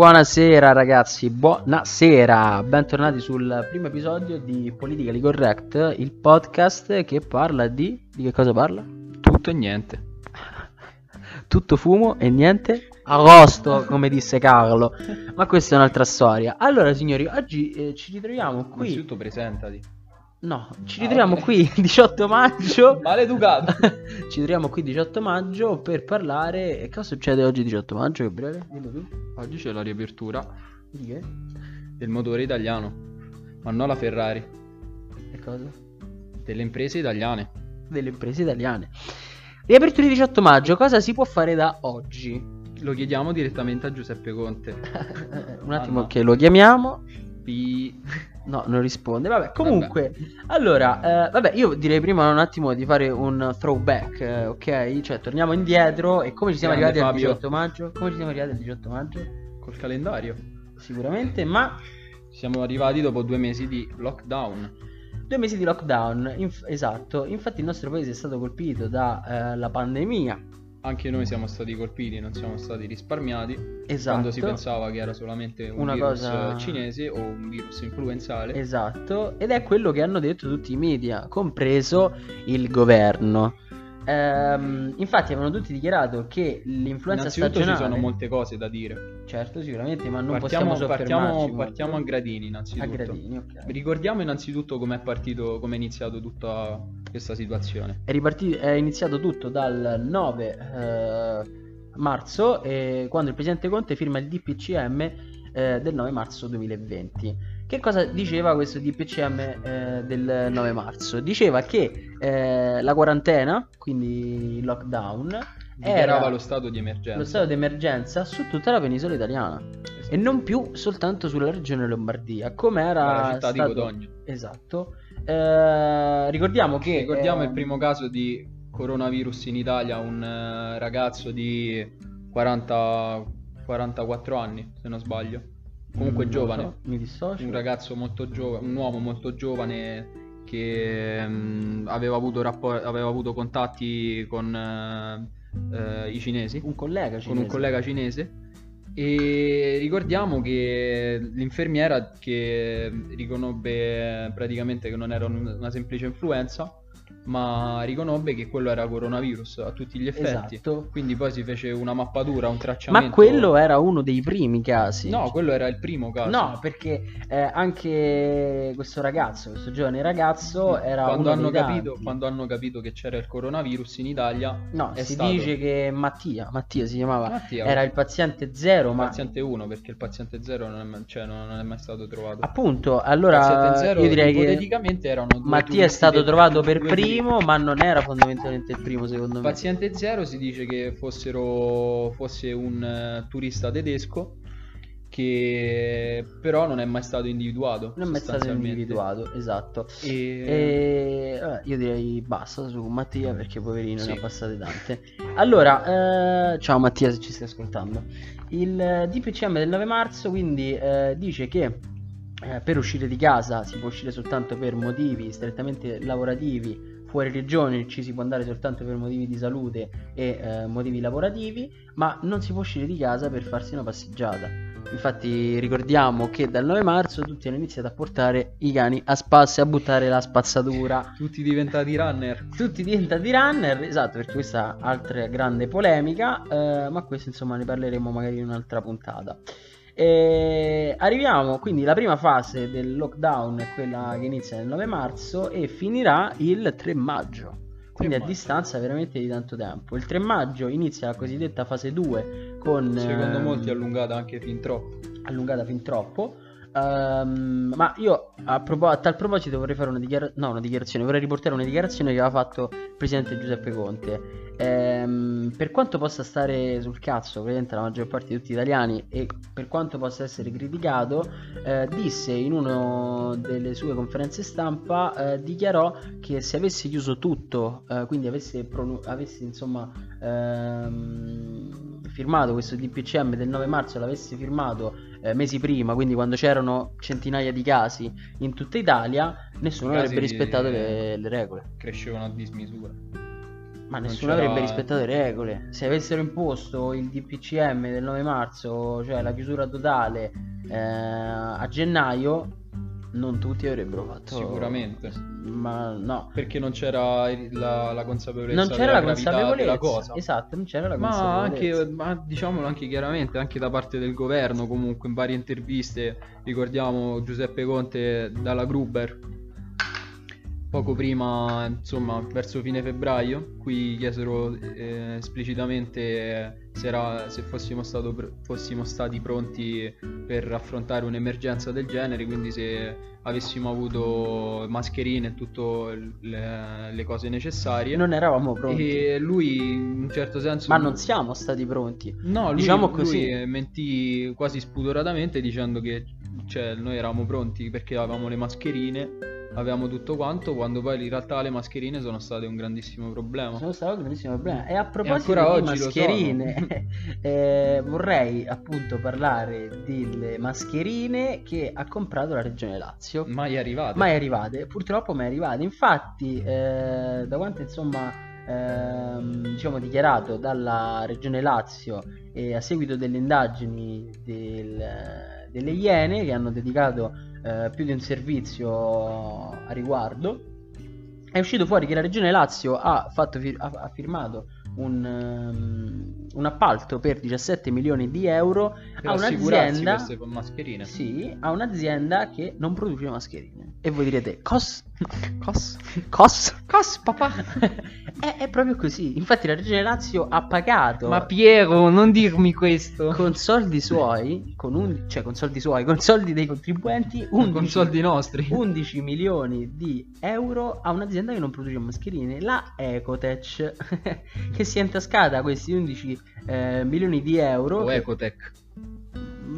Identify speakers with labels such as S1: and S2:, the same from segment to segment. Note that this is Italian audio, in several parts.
S1: Buonasera ragazzi, buonasera, bentornati sul primo episodio di Politically Correct, il podcast che parla di... di che cosa parla?
S2: Tutto e niente.
S1: Tutto fumo e niente agosto, come disse Carlo, ma questa è un'altra storia. Allora signori, oggi eh, ci ritroviamo qui...
S2: Innanzitutto presentati.
S1: No, ci
S2: Ah,
S1: ritroviamo
S2: ok.
S1: qui il 18 maggio.
S2: Maleducato.
S1: ci ritroviamo qui il 18 maggio per parlare... E cosa succede oggi 18 maggio? Che breve? Dillo tu.
S2: Oggi c'è la riapertura
S1: Di che?
S2: del motore italiano, ma non la Ferrari,
S1: E cosa?
S2: delle imprese italiane.
S1: delle imprese italiane. Riapertura il 18 maggio, cosa si può fare da oggi?
S2: Lo chiediamo direttamente a Giuseppe Conte.
S1: Un attimo
S2: Ah, no.
S1: che lo chiamiamo.
S2: Pi-
S1: No, non risponde. Vabbè, comunque, allora, eh, vabbè, io direi prima un attimo di fare un throwback, eh, ok? Cioè, torniamo indietro e come ci siamo
S2: Grande
S1: arrivati al
S2: Fabio.
S1: 18 maggio? Come ci siamo arrivati al 18 maggio?
S2: Col calendario.
S1: Sicuramente, ma
S2: Siamo arrivati dopo due mesi di lockdown.
S1: due mesi di lockdown, inf- esatto. Infatti il nostro paese è stato colpito dalla pandemia.
S2: Anche noi siamo stati colpiti, non siamo stati risparmiati.
S1: Esatto.
S2: Quando si pensava che era solamente un
S1: Una
S2: virus
S1: cosa-
S2: cinese o un virus influenzale.
S1: Esatto, ed è quello che hanno detto tutti i media, compreso il governo. Ehm, infatti avevano tutti dichiarato che l'influenza
S2: Innanzitutto ci
S1: stagionale
S2: sono molte cose da dire.
S1: Certo, sicuramente, ma non
S2: Partiamo,
S1: possiamo
S2: partiamo, partiamo a gradini innanzitutto.
S1: a gradini, ok.
S2: Ricordiamo innanzitutto com'è partito, come è iniziato tutta questa situazione.
S1: È, ripartito, è iniziato tutto dal 9 eh, marzo, eh, quando il presidente Conte firma il DPCM eh, del 9 marzo 2020. Che cosa diceva questo DPCM eh, del 9 marzo? Diceva che eh, la quarantena, quindi il lockdown, era
S2: lo stato di emergenza.
S1: lo stato di emergenza su tutta la penisola italiana e non più soltanto sulla regione Lombardia, come era
S2: la città
S1: stato...
S2: di Codogno.
S1: Esatto. Eh, ricordiamo che
S2: Ricordiamo
S1: eh,
S2: il primo caso di coronavirus in Italia, un eh, ragazzo di 40, 44 anni, se non sbaglio. Comunque
S1: lo
S2: giovane.
S1: so, mi dissocio.
S2: un ragazzo molto giovane, un uomo molto giovane che mm, aveva, avuto rappor- aveva avuto contatti con eh, i cinesi,
S1: Un collega
S2: con
S1: cinese.
S2: un collega cinese. E ricordiamo che l'infermiera che riconobbe praticamente che non era un- una semplice influenza, ma riconobbe che quello era coronavirus a tutti gli effetti.
S1: Esatto.
S2: Quindi poi si fece una mappatura, un tracciamento.
S1: Ma quello era uno dei primi casi.
S2: No, quello era il primo caso.
S1: No, perché eh, anche questo ragazzo, questo giovane ragazzo era
S2: quando hanno, capito,
S1: tanti.
S2: quando hanno capito che c'era il coronavirus in Italia,
S1: No, si
S2: stato-
S1: dice che Mattia, Mattia si chiamava,
S2: Mattia,
S1: era il paziente zero,
S2: il
S1: ma
S2: paziente 1 perché il paziente 0 non, è mai- cioè, non- è mai stato trovato.
S1: appunto, allora
S2: 0
S1: io direi che
S2: ipoteticamente erano due
S1: Mattia è stato trovato per
S2: due
S1: primo, ma non era fondamentalmente il primo secondo me.
S2: paziente 0 si dice che fossero, fosse un eh, turista tedesco che però non è mai stato individuato.
S1: Non è mai stato individuato, esatto.
S2: E...
S1: E vabbè, io direi basta su Mattia perché poverino
S2: Sì.
S1: ne ha passate tante. Allora, eh, ciao Mattia se ci stai ascoltando. Il DPCM del 9 marzo quindi eh, dice che eh, per uscire di casa si può uscire soltanto per motivi strettamente lavorativi. Fuori regione ci si può andare soltanto per motivi di salute e eh, motivi lavorativi, ma non si può uscire di casa per farsi una passeggiata. Infatti ricordiamo che dal 9 marzo tutti hanno iniziato a portare i cani a spasso e a buttare la spazzatura.
S2: Tutti diventati runner.
S1: Tutti diventati runner, esatto, perché questa è altra grande polemica, eh, ma questo insomma ne parleremo magari in un'altra puntata. E arriviamo quindi la prima fase del lockdown è quella che inizia il 9 marzo e finirà il 3 maggio. Quindi a
S2: maggio.
S1: distanza veramente di tanto tempo. Il 3 maggio inizia la cosiddetta fase 2 con
S2: Secondo
S1: ehm,
S2: molti allungata anche fin troppo.
S1: allungata fin troppo. Ehm, ma io a, propo- a tal proposito vorrei fare una, dichiara- no, una dichiarazione, vorrei riportare una dichiarazione che aveva fatto il presidente Giuseppe Conte. Ehm, per quanto possa stare sul cazzo, praticamente la maggior parte di tutti gli italiani, e per quanto possa essere criticato, eh, disse in una delle sue conferenze stampa, eh, dichiarò che se avesse chiuso tutto, eh, quindi avesse, pronu- avesse insomma ehm, firmato questo DPCM del 9 marzo, l'avesse firmato eh, mesi prima, quindi quando c'erano centinaia di casi in tutta Italia, nessuno avrebbe rispettato le, le regole.
S2: Crescevano a dismisura.
S1: Ma nessuno avrebbe rispettato le regole. Se avessero imposto il DPCM del 9 marzo, cioè la chiusura totale eh, a gennaio, non tutti avrebbero fatto.
S2: Sicuramente.
S1: Ma no.
S2: Perché non c'era la, la consapevolezza
S1: Non c'era la consapevolezza.
S2: cosa.
S1: Esatto, non c'era la
S2: Ma
S1: consapevolezza.
S2: anche, ma diciamolo anche chiaramente, anche da parte del governo, comunque in varie interviste, ricordiamo Giuseppe Conte dalla Gruber, poco prima, insomma, verso fine febbraio, qui chiesero eh, esplicitamente se, era- se fossimo, stato fossimo stati pronti per affrontare un'emergenza del genere, quindi se avessimo avuto mascherine e tutte le, le cose necessarie.
S1: Non eravamo pronti.
S2: E lui in un certo senso
S1: Ma non siamo stati pronti.
S2: No, lui,
S1: Diciamo
S2: lui
S1: così.
S2: mentì quasi spudoratamente dicendo che cioè, noi eravamo pronti perché avevamo le mascherine, avevamo tutto quanto, quando poi in realtà le mascherine sono state un grandissimo problema.
S1: Sono stato un grandissimo problema. E a proposito
S2: ancora
S1: di mascherine, eh, vorrei appunto parlare delle mascherine che ha comprato la Regione Lazio.
S2: Mai arrivate.
S1: Mai arrivate, purtroppo mai arrivate. Infatti, eh, da quanto insomma ehm, diciamo dichiarato dalla Regione Lazio e a seguito delle indagini del- delle Iene che hanno dedicato eh, più di un servizio a riguardo, è uscito fuori che la Regione Lazio ha, fatto fir- ha- firmato un, ehm, un appalto per 17 milioni di euro
S2: per
S1: a un'azienda
S2: mascherine.
S1: sì, a un'azienda che non produce mascherine. E voi direte, cos? Cos? Cos? Cos, papà? è, è proprio così. Infatti la Regione Lazio ha pagato
S2: Piero, non dirmi questo.
S1: con soldi suoi, con un, cioè con soldi suoi, con soldi dei contribuenti, 11,
S2: Con soldi nostri.
S1: 11 milioni di euro a un'azienda che non produce mascherine, la Ecotech, che si è intascata questi 11 eh, milioni di euro.
S2: O Ecotech.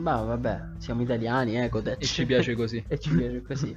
S1: Ma vabbè, siamo italiani, Ecotech.
S2: E ci piace così.
S1: e ci piace così.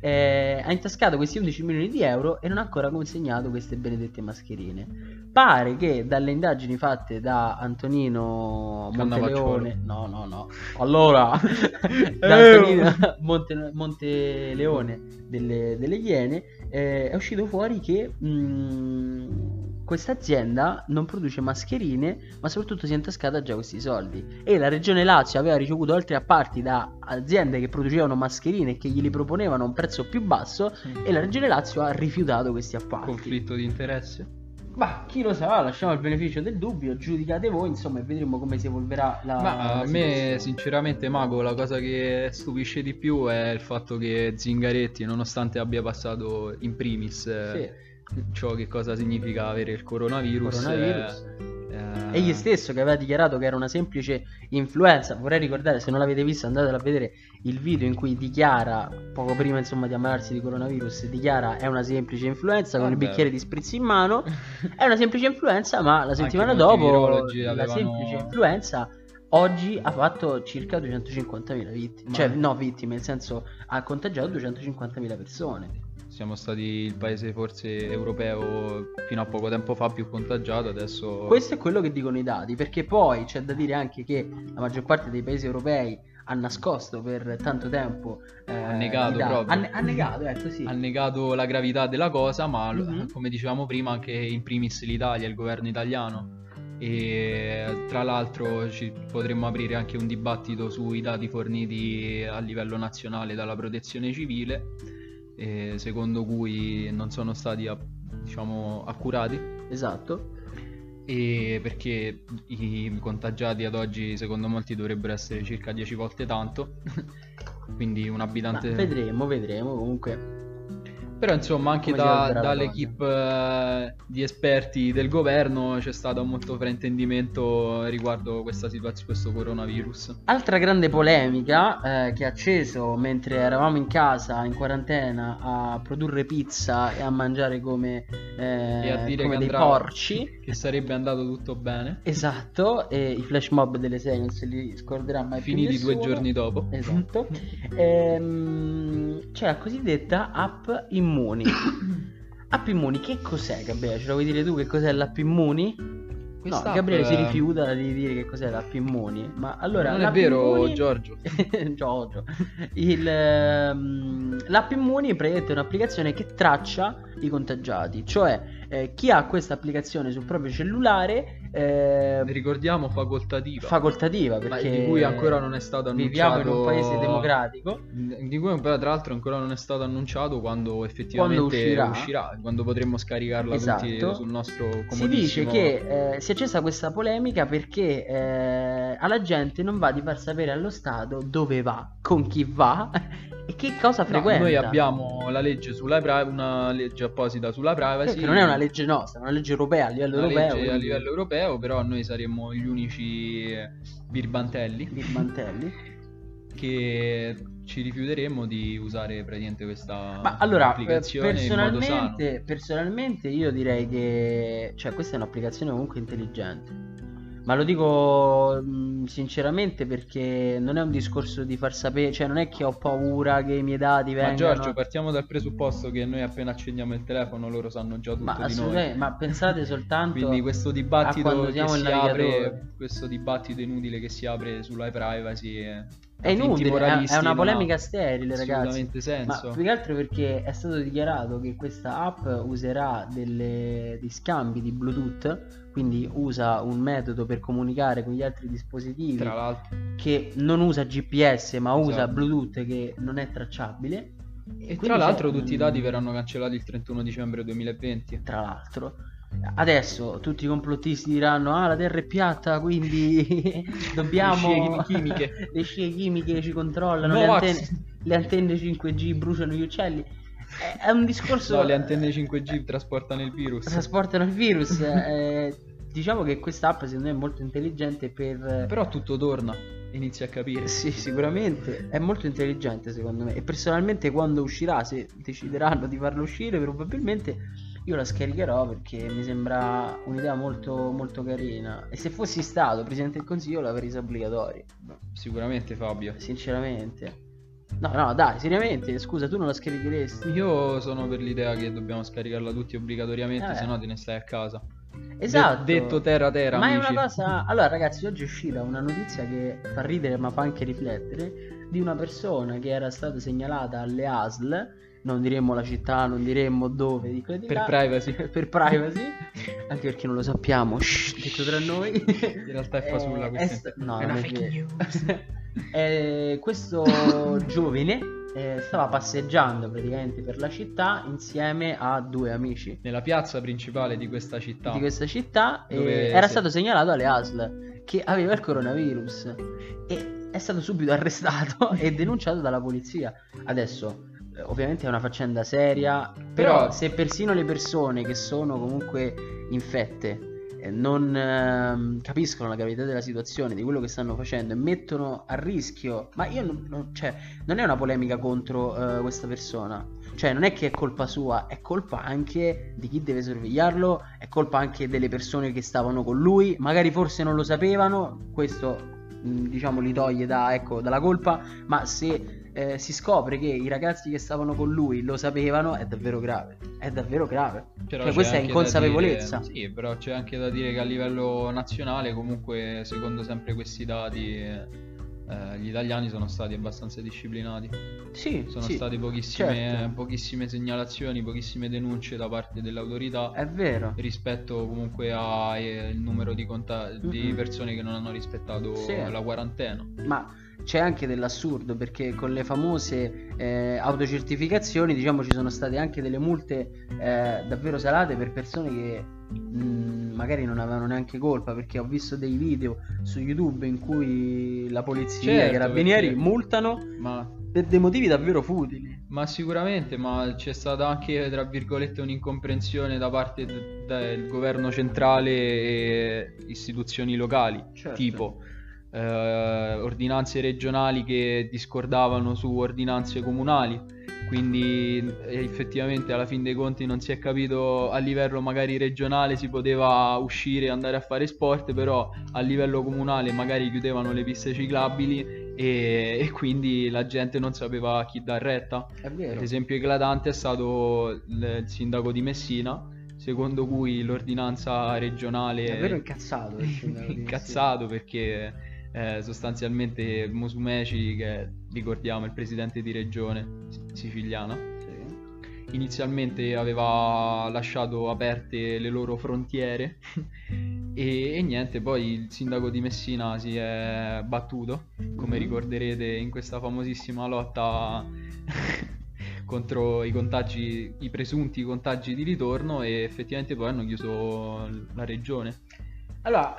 S1: Eh, ha intascato questi 11 milioni di euro e non ha ancora consegnato queste benedette mascherine. Pare che dalle indagini fatte da Antonino Monteleone, no, no, no, allora da Antonino Monte, Monteleone delle, delle Iene eh, è uscito fuori che mh, questa azienda non produce mascherine, ma soprattutto si è intascata già questi soldi. E la regione Lazio aveva ricevuto altri apparti da aziende che producevano mascherine e che glieli proponevano a un prezzo più basso. E la regione Lazio ha rifiutato questi appalti.
S2: Conflitto di interesse.
S1: Ma chi lo sa, lasciamo il beneficio del dubbio, giudicate voi, insomma, e vedremo come si evolverà la.
S2: Ma
S1: la
S2: a me
S1: situazione.
S2: sinceramente Mago la cosa che stupisce di più è il fatto che Zingaretti nonostante abbia passato in primis eh, ciò che cosa significa avere il coronavirus,
S1: Coronavirus.
S2: eh, eh,
S1: Egli stesso che aveva dichiarato che era una semplice influenza. Vorrei ricordare, se non l'avete visto, andatelo a vedere il video in cui dichiara, poco prima insomma di ammalarsi di coronavirus, dichiara è una semplice influenza con il
S2: Vabbè.
S1: bicchiere di spritz in mano. È una semplice influenza, ma la settimana dopo la
S2: avevano-
S1: semplice influenza oggi ha fatto circa 250.000 vittime. Cioè, no, vittime, nel senso ha contagiato 250.000 persone.
S2: Siamo stati il paese forse europeo fino a poco tempo fa più contagiato, adesso
S1: Questo è quello che dicono i dati, perché poi c'è da dire anche che la maggior parte dei paesi europei ha nascosto per tanto tempo. eh,
S2: Ha negato
S1: dati.
S2: proprio.
S1: Ha, ha negato, ecco sì.
S2: ha negato la gravità della cosa, ma
S1: Mhm.
S2: come dicevamo prima anche in primis l'Italia, il governo italiano. E tra l'altro ci potremmo aprire anche un dibattito sui dati forniti a livello nazionale dalla protezione civile, eh, secondo cui non sono stati diciamo accurati
S1: Esatto.
S2: e perché i contagiati ad oggi secondo molti dovrebbero essere circa 10 volte tanto. Quindi un
S1: Ma
S2: abitante
S1: vedremo, vedremo. Comunque,
S2: Però insomma anche da- dall'equipe eh, di esperti del governo c'è stato molto fraintendimento riguardo questa situazione, questo coronavirus.
S1: altra grande polemica eh, che ha acceso mentre eravamo in casa in quarantena a produrre pizza e a mangiare come, eh,
S2: e a dire
S1: come dei porci.
S2: che sarebbe andato tutto bene,
S1: Esatto, e i flash mob delle serie non se li scorderà mai più
S2: finiti due giorni dopo.
S1: Esatto. Ehm, c'è la cosiddetta app Immuni. App Immuni, che cos'è, Gabriele? Ce la vuoi dire tu che cos'è l'app Immuni?
S2: questa
S1: Gabriele si rifiuta di dire che cos'è l'app Immuni. Ma allora,
S2: non è vero,
S1: Immuni-
S2: Giorgio.
S1: Giorgio. Il, ehm, l'app Immuni è un'applicazione che traccia i contagiati, cioè eh, chi ha questa applicazione sul proprio cellulare eh,
S2: Ricordiamo facoltativa.
S1: facoltativa perché
S2: di cui ancora non è stato
S1: viviamo in un
S2: annunciato-
S1: paese democratico.
S2: Di cui tra l'altro ancora non è stato annunciato quando effettivamente
S1: Quando uscirà.
S2: quando potremmo scaricarla
S1: Esatto.
S2: sul nostro
S1: Si dice
S2: comodissimo-
S1: che eh, si è accesa questa polemica perché eh, alla gente non va di far sapere allo Stato dove va, con chi va e che cosa
S2: No,
S1: frequenta.
S2: noi abbiamo la legge sulla privacy, una legge apposita sulla privacy.
S1: Che non è una legge nostra, è una legge europea a livello
S2: una
S1: europeo.
S2: legge a livello europeo, però noi saremmo gli unici birbantelli
S1: Birmantelli.
S2: che ci rifiuteremmo di usare praticamente questa
S1: Ma allora, eh,
S2: applicazione in modo sano.
S1: personalmente, personalmente io direi che cioè, questa è un'applicazione comunque intelligente. Ma lo dico mh, sinceramente perché non è un discorso di far sapere, cioè non è che ho paura che i miei dati
S2: Ma
S1: vengano
S2: Giorgio, partiamo dal presupposto che noi appena accendiamo il telefono loro sanno già tutto
S1: Ma
S2: di noi.
S1: ma pensate soltanto
S2: Quindi questo dibattito che si apre, questo dibattito inutile che si apre sulla privacy è,
S1: È inutile, è- una polemica sterile, ragazzi.
S2: assolutamente
S1: Ma
S2: senso.
S1: più che altro perché è stato dichiarato che questa app userà delle, dei scambi di Bluetooth, quindi usa un metodo per comunicare con gli altri dispositivi
S2: Tra l'altro,
S1: che non usa GPS ma usa
S2: Esatto.
S1: Bluetooth che non è tracciabile.
S2: e
S1: quindi
S2: tra l'altro
S1: c'è-
S2: tutti i dati verranno cancellati il 31 dicembre 2020.
S1: Tra l'altro, adesso tutti i complottisti diranno: Ah, la Terra è piatta, quindi dobbiamo.
S2: Le scie chimiche.
S1: le scie chimiche ci controllano.
S2: No,
S1: le, antenne, le antenne 5G bruciano gli uccelli. È, un discorso.
S2: No, le antenne 5G trasportano il virus.
S1: trasportano il virus. eh, diciamo che quest'app, secondo me, è molto intelligente per.
S2: Però tutto torna, inizi a capire.
S1: Sì, sicuramente è molto intelligente secondo me. E personalmente quando uscirà, se decideranno di farlo uscire, probabilmente io la scaricherò perché mi sembra un'idea molto, molto carina. E se fossi stato presidente del consiglio l'avrei reso obbligatorio.
S2: Sicuramente Fabio.
S1: Sinceramente. No, no, dai, seriamente, scusa, tu non la scaricheresti?
S2: Io sono per l'idea che dobbiamo scaricarla tutti obbligatoriamente,
S1: Eh.
S2: se no te ne stai a casa.
S1: Esatto.
S2: De- detto terra terra,
S1: Ma
S2: amici.
S1: è una cosa. Allora, ragazzi, oggi è uscita una notizia che fa ridere, ma fa anche riflettere. Di una persona che era stata segnalata alle ASL. Non diremmo la città, non diremmo dove, di
S2: Per
S1: là.
S2: privacy.
S1: per privacy. Anche perché non lo sappiamo. Shh, detto tra noi.
S2: In realtà è fasulla
S1: Eh,
S2: questa.
S1: sta- No,
S2: È una
S1: non è
S2: fake
S1: vero.
S2: news.
S1: Eh, questo giovane eh, stava passeggiando praticamente per la città insieme a due amici
S2: Nella piazza principale di questa città.
S1: di questa città
S2: Dove
S1: era
S2: si-
S1: stato segnalato alle ASL che aveva il coronavirus e è stato subito arrestato e denunciato dalla polizia. Adesso eh, ovviamente è una faccenda seria, però,
S2: Però-
S1: se persino le persone che sono comunque infette eh, non ehm, capiscono la gravità della situazione, di quello che stanno facendo e mettono a rischio, ma io non, non- cioè, non è una polemica contro eh, questa persona, cioè non è che è colpa sua, è colpa anche di chi deve sorvegliarlo, è colpa anche delle persone che stavano con lui, magari forse non lo sapevano, questo mh, diciamo li toglie da, ecco, dalla colpa, ma se eh, si scopre che i ragazzi che stavano con lui lo sapevano è davvero grave, è davvero grave.
S2: Però
S1: Cioè, questa è inconsapevolezza.
S2: dire- Sì, però c'è anche da dire che a livello nazionale, comunque, secondo sempre questi dati, eh, gli italiani sono stati abbastanza disciplinati.
S1: Sì,
S2: Sono
S1: sì,
S2: state pochissime,
S1: certo.
S2: pochissime segnalazioni, pochissime denunce da parte dell'autorità
S1: È vero.
S2: rispetto comunque al numero di, conta- di persone che non hanno rispettato
S1: Sì.
S2: la quarantena.
S1: Ma c'è anche dell'assurdo perché con le famose eh, autocertificazioni, diciamo, ci sono state anche delle multe eh, davvero salate per persone che mh, magari non avevano neanche colpa. Perché ho visto dei video su YouTube in cui la polizia e i
S2: Certo,
S1: carabinieri
S2: perché-
S1: multano
S2: Ma
S1: per dei motivi davvero futili.
S2: Ma sicuramente, ma c'è stata anche, tra virgolette, un'incomprensione da parte de- del governo centrale e istituzioni locali,
S1: Certo.
S2: tipo eh, ordinanze regionali che discordavano su ordinanze comunali, quindi eh, effettivamente alla fin dei conti non si è capito a livello magari regionale si poteva uscire e andare a fare sport, però a livello comunale magari chiudevano le piste ciclabili e, e quindi la gente non sapeva chi dar retta.
S1: È vero.
S2: L'esempio eclatante è stato il, sindaco di Messina, secondo cui l'ordinanza regionale
S1: È davvero incazzato.
S2: incazzato perché eh, sostanzialmente Musumeci, che ricordiamo è il presidente di regione siciliana.
S1: Sì.
S2: inizialmente aveva lasciato aperte le loro frontiere e, e niente, poi il sindaco di Messina si è battuto, come
S1: Mhm.
S2: ricorderete, in questa famosissima lotta contro i contagi, i presunti contagi di ritorno e effettivamente poi hanno chiuso la regione.
S1: Allora,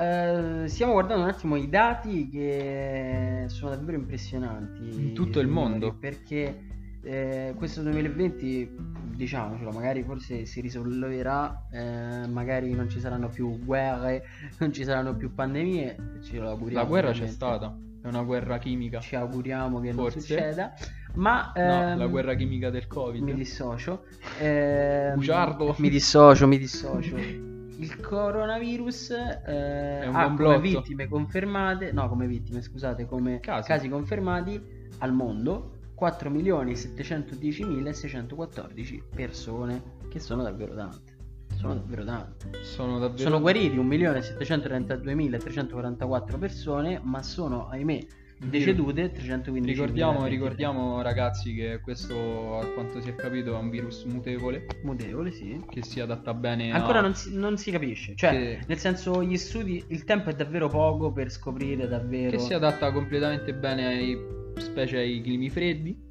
S1: eh, stiamo guardando un attimo i dati che sono davvero impressionanti.
S2: In tutto il mondo.
S1: Perché eh, questo 2020, diciamocelo, magari forse si risolleverà, eh, magari non ci saranno più guerre, non ci saranno più pandemie, ce lo auguriamo.
S2: La guerra c'è
S1: ovviamente.
S2: stata, è una guerra chimica.
S1: Ci auguriamo che non
S2: Forse.
S1: succeda. Ma
S2: No,
S1: ehm,
S2: la guerra chimica del Covid.
S1: mi dissocio. Ehm,
S2: Bugiardo.
S1: Mi dissocio, mi dissocio. Il coronavirus eh, ha come
S2: complotto.
S1: vittime confermate, no, come vittime, scusate, come
S2: Casi.
S1: casi, confermati al mondo 4.710.614 persone, che sono davvero tante. Sono davvero tante.
S2: Sono davvero
S1: Sono guariti 1.732.344 persone, ma sono, ahimè, decedute 315
S2: Ricordiamo, ricordiamo ragazzi che questo a quanto si è capito è un virus mutevole
S1: mutevole, sì.
S2: che si adatta bene
S1: Ancora
S2: a...
S1: non si, non si capisce, cioè,
S2: Che-
S1: nel senso, gli studi, il tempo è davvero poco per scoprire davvero.
S2: che si adatta completamente bene ai specie ai climi freddi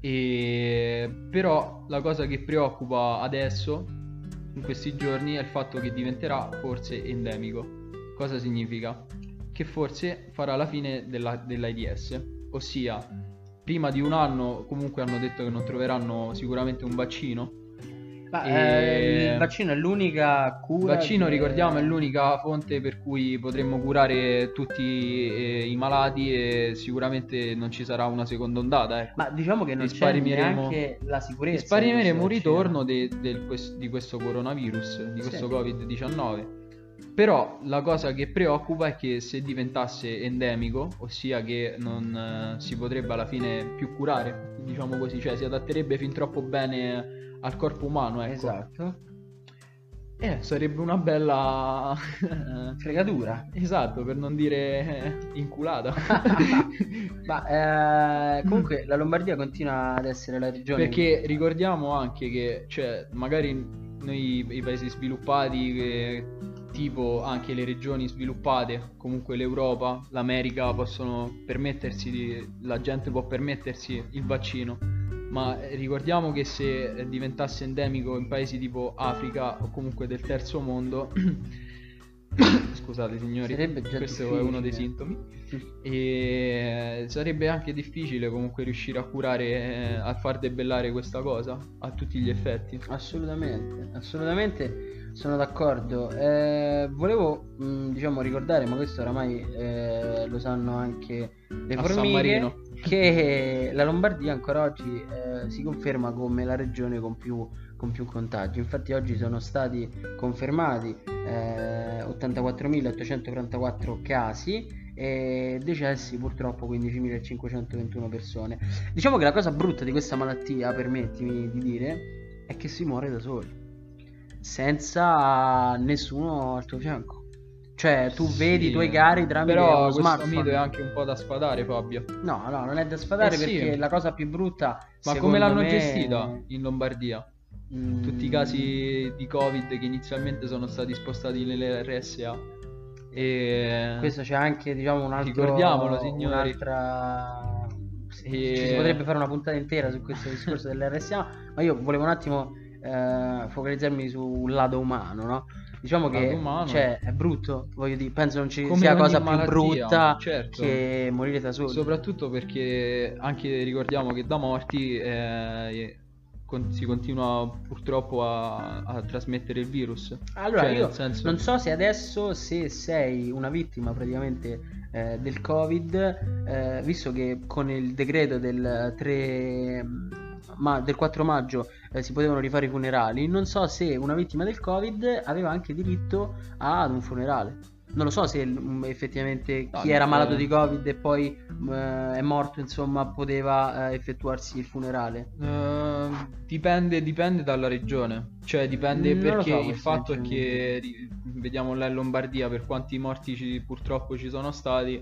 S2: e però la cosa che preoccupa adesso in questi giorni è il fatto che diventerà forse endemico cosa significa? Che forse farà la fine della- dell'AIDS ossia prima di un anno comunque hanno detto che non troveranno sicuramente un vaccino
S1: Ma,
S2: E-
S1: eh, il vaccino è l'unica
S2: Il
S1: cura.
S2: vaccino,
S1: che-
S2: ricordiamo, è l'unica fonte per cui potremmo curare tutti eh, i malati e sicuramente non ci sarà una seconda ondata. Ecco.
S1: Ma diciamo che non c'è
S2: Risparmieremo-
S1: neanche la sicurezza.
S2: Risparmieremo un ritorno de- del quest- di questo coronavirus, di
S1: Sì.
S2: questo Covid-19. Però la cosa che preoccupa è che se diventasse endemico, ossia che non eh, si potrebbe alla fine più curare, diciamo così, cioè si adatterebbe fin troppo bene al corpo umano, ecco.
S1: Esatto.
S2: Eh, sarebbe una bella
S1: Fregatura.
S2: Esatto, per non dire inculata.
S1: Ma eh, comunque la Lombardia continua ad essere la regione.
S2: Perché ricordiamo anche che, cioè, magari noi i paesi sviluppati, che- tipo anche le regioni sviluppate, comunque l'Europa, l'America possono permettersi, di- la gente può permettersi il vaccino. Ma ricordiamo che se diventasse endemico in paesi tipo Africa o comunque del terzo mondo, scusate signori, questo è uno dei
S1: difficile.
S2: sintomi. E sarebbe anche difficile comunque riuscire a curare, a far debellare questa cosa a tutti gli effetti.
S1: Assolutamente, assolutamente sono d'accordo. Eh, volevo, mh, diciamo, ricordare, ma questo oramai eh, lo sanno anche le
S2: A
S1: formiche, che la Lombardia ancora oggi eh, si conferma come la regione con più, con più contagi. Infatti oggi sono stati confermati eh, 84.844 casi e decessi purtroppo 15.521 persone. Diciamo che la cosa brutta di questa malattia, permettimi di dire, è che si muore da soli, senza nessuno al tuo fianco. Cioè, tu
S2: Sì,
S1: vedi i tuoi cari tramite
S2: Però
S1: uno
S2: questo
S1: smartphone.
S2: mito è anche un po' da spadare, Fabio.
S1: No, no, non è da spadare
S2: Eh sì.
S1: perché la cosa più brutta.
S2: Ma come l'hanno
S1: me,
S2: gestita in Lombardia?
S1: mm,
S2: Tutti i casi di Covid che inizialmente sono stati spostati nelle RSA. E
S1: Questo c'è anche, diciamo, un altro.
S2: Ricordiamolo, signori.
S1: Un'altra. sì,
S2: E-
S1: Ci si potrebbe fare una puntata intera su questo discorso dell'RSA, ma io volevo un attimo eh, focalizzarmi sul lato umano, no? Diciamo che
S2: Lato umano.
S1: cioè, è brutto, voglio dire, penso non ci
S2: Come
S1: sia cosa più
S2: malattia,
S1: brutta
S2: certo.
S1: che morire da soli.
S2: Soprattutto perché anche ricordiamo che da morti eh, con- si continua purtroppo a, a trasmettere il virus.
S1: Allora,
S2: Cioè,
S1: io
S2: senso-
S1: non so se adesso, se sei una vittima praticamente eh, del Covid, eh, visto che con il decreto del 3 ma- del 4 maggio eh, si potevano rifare i funerali, non so se una vittima del Covid aveva anche diritto ad un funerale. Non lo so se mm, effettivamente
S2: No,
S1: chi era
S2: eh.
S1: malato di Covid e poi eh, è morto, insomma, poteva eh, effettuarsi il funerale.
S2: Eh, dipende, dipende dalla regione, cioè dipende
S1: Non
S2: perché
S1: so,
S2: il fatto è che vediamo là in Lombardia per quanti morti ci- purtroppo ci sono stati,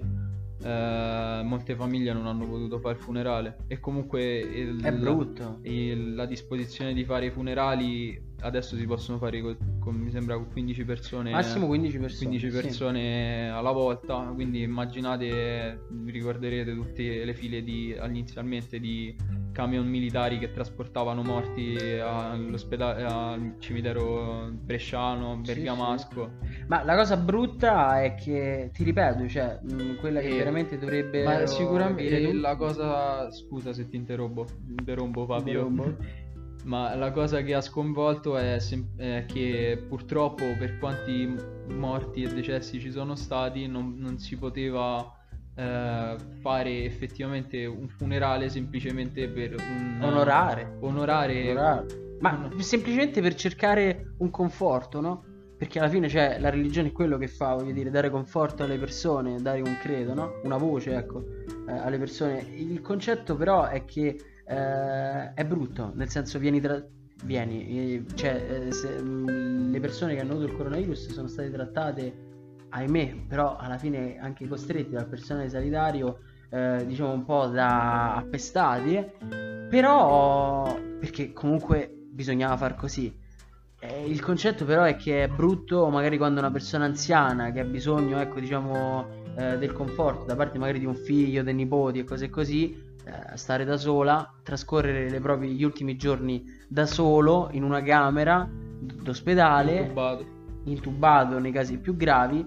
S2: eh, molte famiglie non hanno potuto fare il funerale e comunque il-
S1: È brutto.
S2: il- la disposizione di fare i funerali adesso si possono fare co- con, mi sembra con 15 persone
S1: Massimo 15 persone.
S2: 15
S1: sì.
S2: persone alla volta, quindi immaginate, vi ricorderete tutte le file di, inizialmente di camion militari che trasportavano morti all'ospedale, al cimitero bresciano,
S1: Sì,
S2: bergamasco.
S1: Ma la cosa brutta è che, ti ripeto, cioè, mh, quella che
S2: Eh,
S1: veramente dovrebbe.
S2: Ma sicuramente la cosa, scusa se ti interrompo, interrompo Fabio, ma la cosa che ha sconvolto è, sem- è che purtroppo per quanti morti e decessi ci sono stati non, non si poteva eh, fare effettivamente un funerale semplicemente per un,
S1: Onorare.
S2: onorare
S1: Onorare. Ma semplicemente per cercare un conforto, no? Perché alla fine, cioè, la religione è quello che fa, voglio dire, dare conforto alle persone, dare un credo, no? Una voce, ecco, eh, alle persone. Il concetto però è che eh, è brutto, nel senso vieni tra... Vieni, eh, cioè, eh, se, mh, le persone che hanno avuto il coronavirus sono state trattate, ahimè, però alla fine anche costretti dal personale sanitario, eh, diciamo un po' da appestati, però perché comunque bisognava far così. Eh, il concetto però è che è brutto magari quando una persona anziana che ha bisogno, ecco, diciamo, eh, del conforto da parte magari di un figlio, dei nipoti e cose così, eh, stare da sola, trascorrere le proprie- gli ultimi giorni da solo in una camera d'ospedale,
S2: intubato.
S1: intubato nei casi più gravi,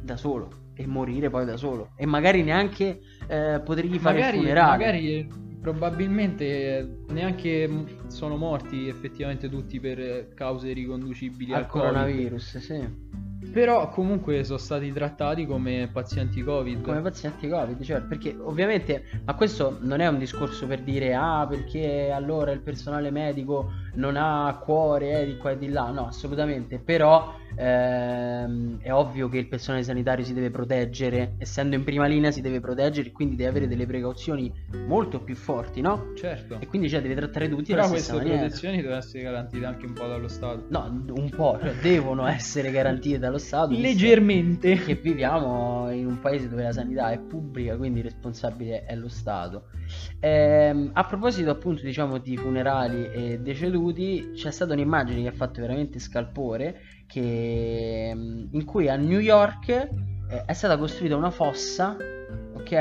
S1: da solo e morire poi da solo e magari neanche eh, potergli fare
S2: magari,
S1: il funerale.
S2: magari probabilmente neanche m- sono morti effettivamente tutti per cause riconducibili al,
S1: al coronavirus, sì.
S2: Però comunque sono stati trattati come pazienti Covid.
S1: come pazienti Covid, cioè, perché ovviamente, ma questo non è un discorso per dire ah, perché allora il personale medico non ha cuore eh, di qua e di là, no, assolutamente, però ehm, è ovvio che il personale sanitario si deve proteggere, essendo in prima linea si deve proteggere, quindi deve avere delle precauzioni molto più forti, no?
S2: Certo.
S1: E quindi cioè deve trattare tutti
S2: Però
S1: alla stessa
S2: queste
S1: maniera.
S2: protezioni devono essere garantite anche un po' dallo Stato.
S1: No, un po', cioè, devono essere garantite dallo Stato.
S2: Leggermente.
S1: che viviamo in un paese dove la sanità è pubblica, quindi il responsabile è lo Stato. Ehm, a proposito appunto diciamo di funerali e deceduti, c'è stata un'immagine che ha fatto veramente scalpore, che, mm, in cui a New York eh, è stata costruita una fossa, ok?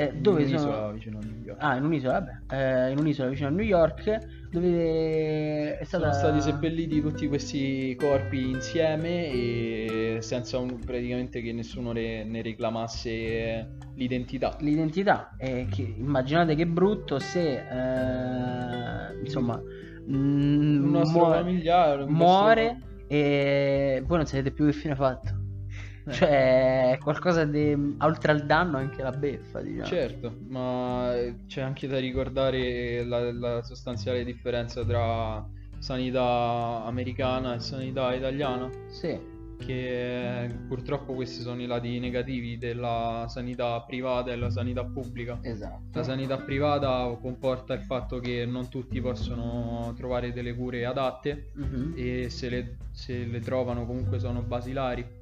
S1: Eh, dove
S2: In
S1: sono...
S2: un'isola vicino a New York.
S1: Ah, in un'isola, vabbè, eh, in un'isola vicino a New York, dove è stata...
S2: Sono stati seppelliti tutti questi corpi insieme e senza un- praticamente che nessuno ne, ne reclamasse l'identità.
S1: l'identità e che immaginate che brutto se eh, insomma mm,
S2: Un nostro
S1: muore,
S2: familiare, un
S1: muore e voi non sapete più che fine ha fatto.
S2: Eh.
S1: cioè è qualcosa di oltre al danno anche la beffa diciamo.
S2: Certo, ma c'è anche da ricordare la, la sostanziale differenza tra sanità americana e sanità italiana,
S1: sì
S2: che purtroppo questi sono i lati negativi della sanità privata e la sanità pubblica.
S1: esatto
S2: La sanità privata comporta il fatto che non tutti possono trovare delle cure adatte
S1: Mhm.
S2: e se le, se le trovano comunque sono basilari.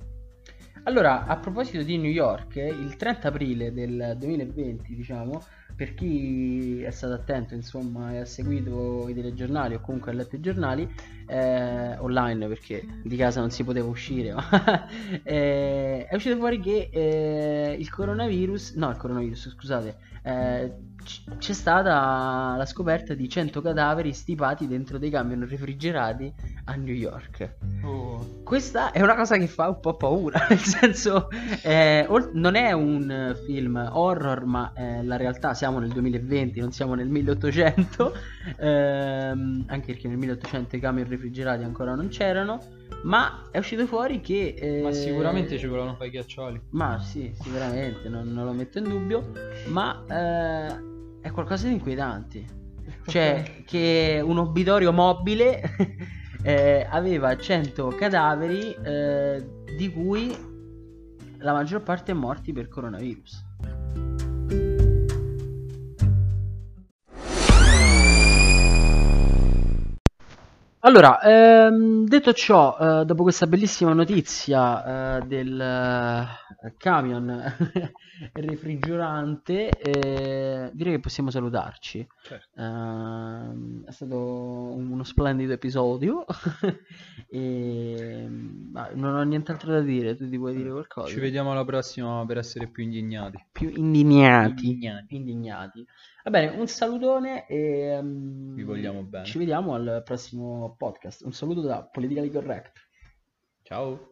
S1: Allora, a proposito di New York, il 30 aprile del 2020, diciamo, per chi è stato attento, insomma, e ha seguito i telegiornali o comunque ha letto i giornali eh, online perché di casa non si poteva uscire, ma eh, è uscito fuori che eh, il coronavirus, no, il coronavirus, scusate, eh, c- c'è stata la scoperta di 100 cadaveri stipati dentro dei camion refrigerati a New York. Questa è una cosa che fa un po' paura, nel senso, eh, ol- non è un film horror, ma eh, la realtà siamo nel 2020, non siamo nel 1800, ehm, anche perché nel 1800 i camion refrigerati ancora non c'erano, ma è uscito fuori che... eh,
S2: Ma sicuramente ci volevano fare i ghiaccioli.
S1: Ma sì, sicuramente, non, non lo metto in dubbio, ma eh, è qualcosa di inquietante. Cioè, che un obitorio mobile eh, aveva 100 cadaveri, eh, di cui la maggior parte morti per coronavirus. Allora, ehm, detto ciò, eh, dopo questa bellissima notizia eh, del eh, camion refrigerante, eh, direi che possiamo salutarci.
S2: Certo.
S1: Ehm, è stato uno splendido episodio e non ho nient'altro da dire. Tu ti vuoi dire qualcosa?
S2: Ci vediamo alla prossima per essere più indignati.
S1: Più indignati.
S2: Indignati.
S1: indignati. Va bene, un salutone e mm,
S2: Vi vogliamo bene.
S1: ci vediamo al prossimo podcast. Un saluto da Politically Correct.
S2: Ciao.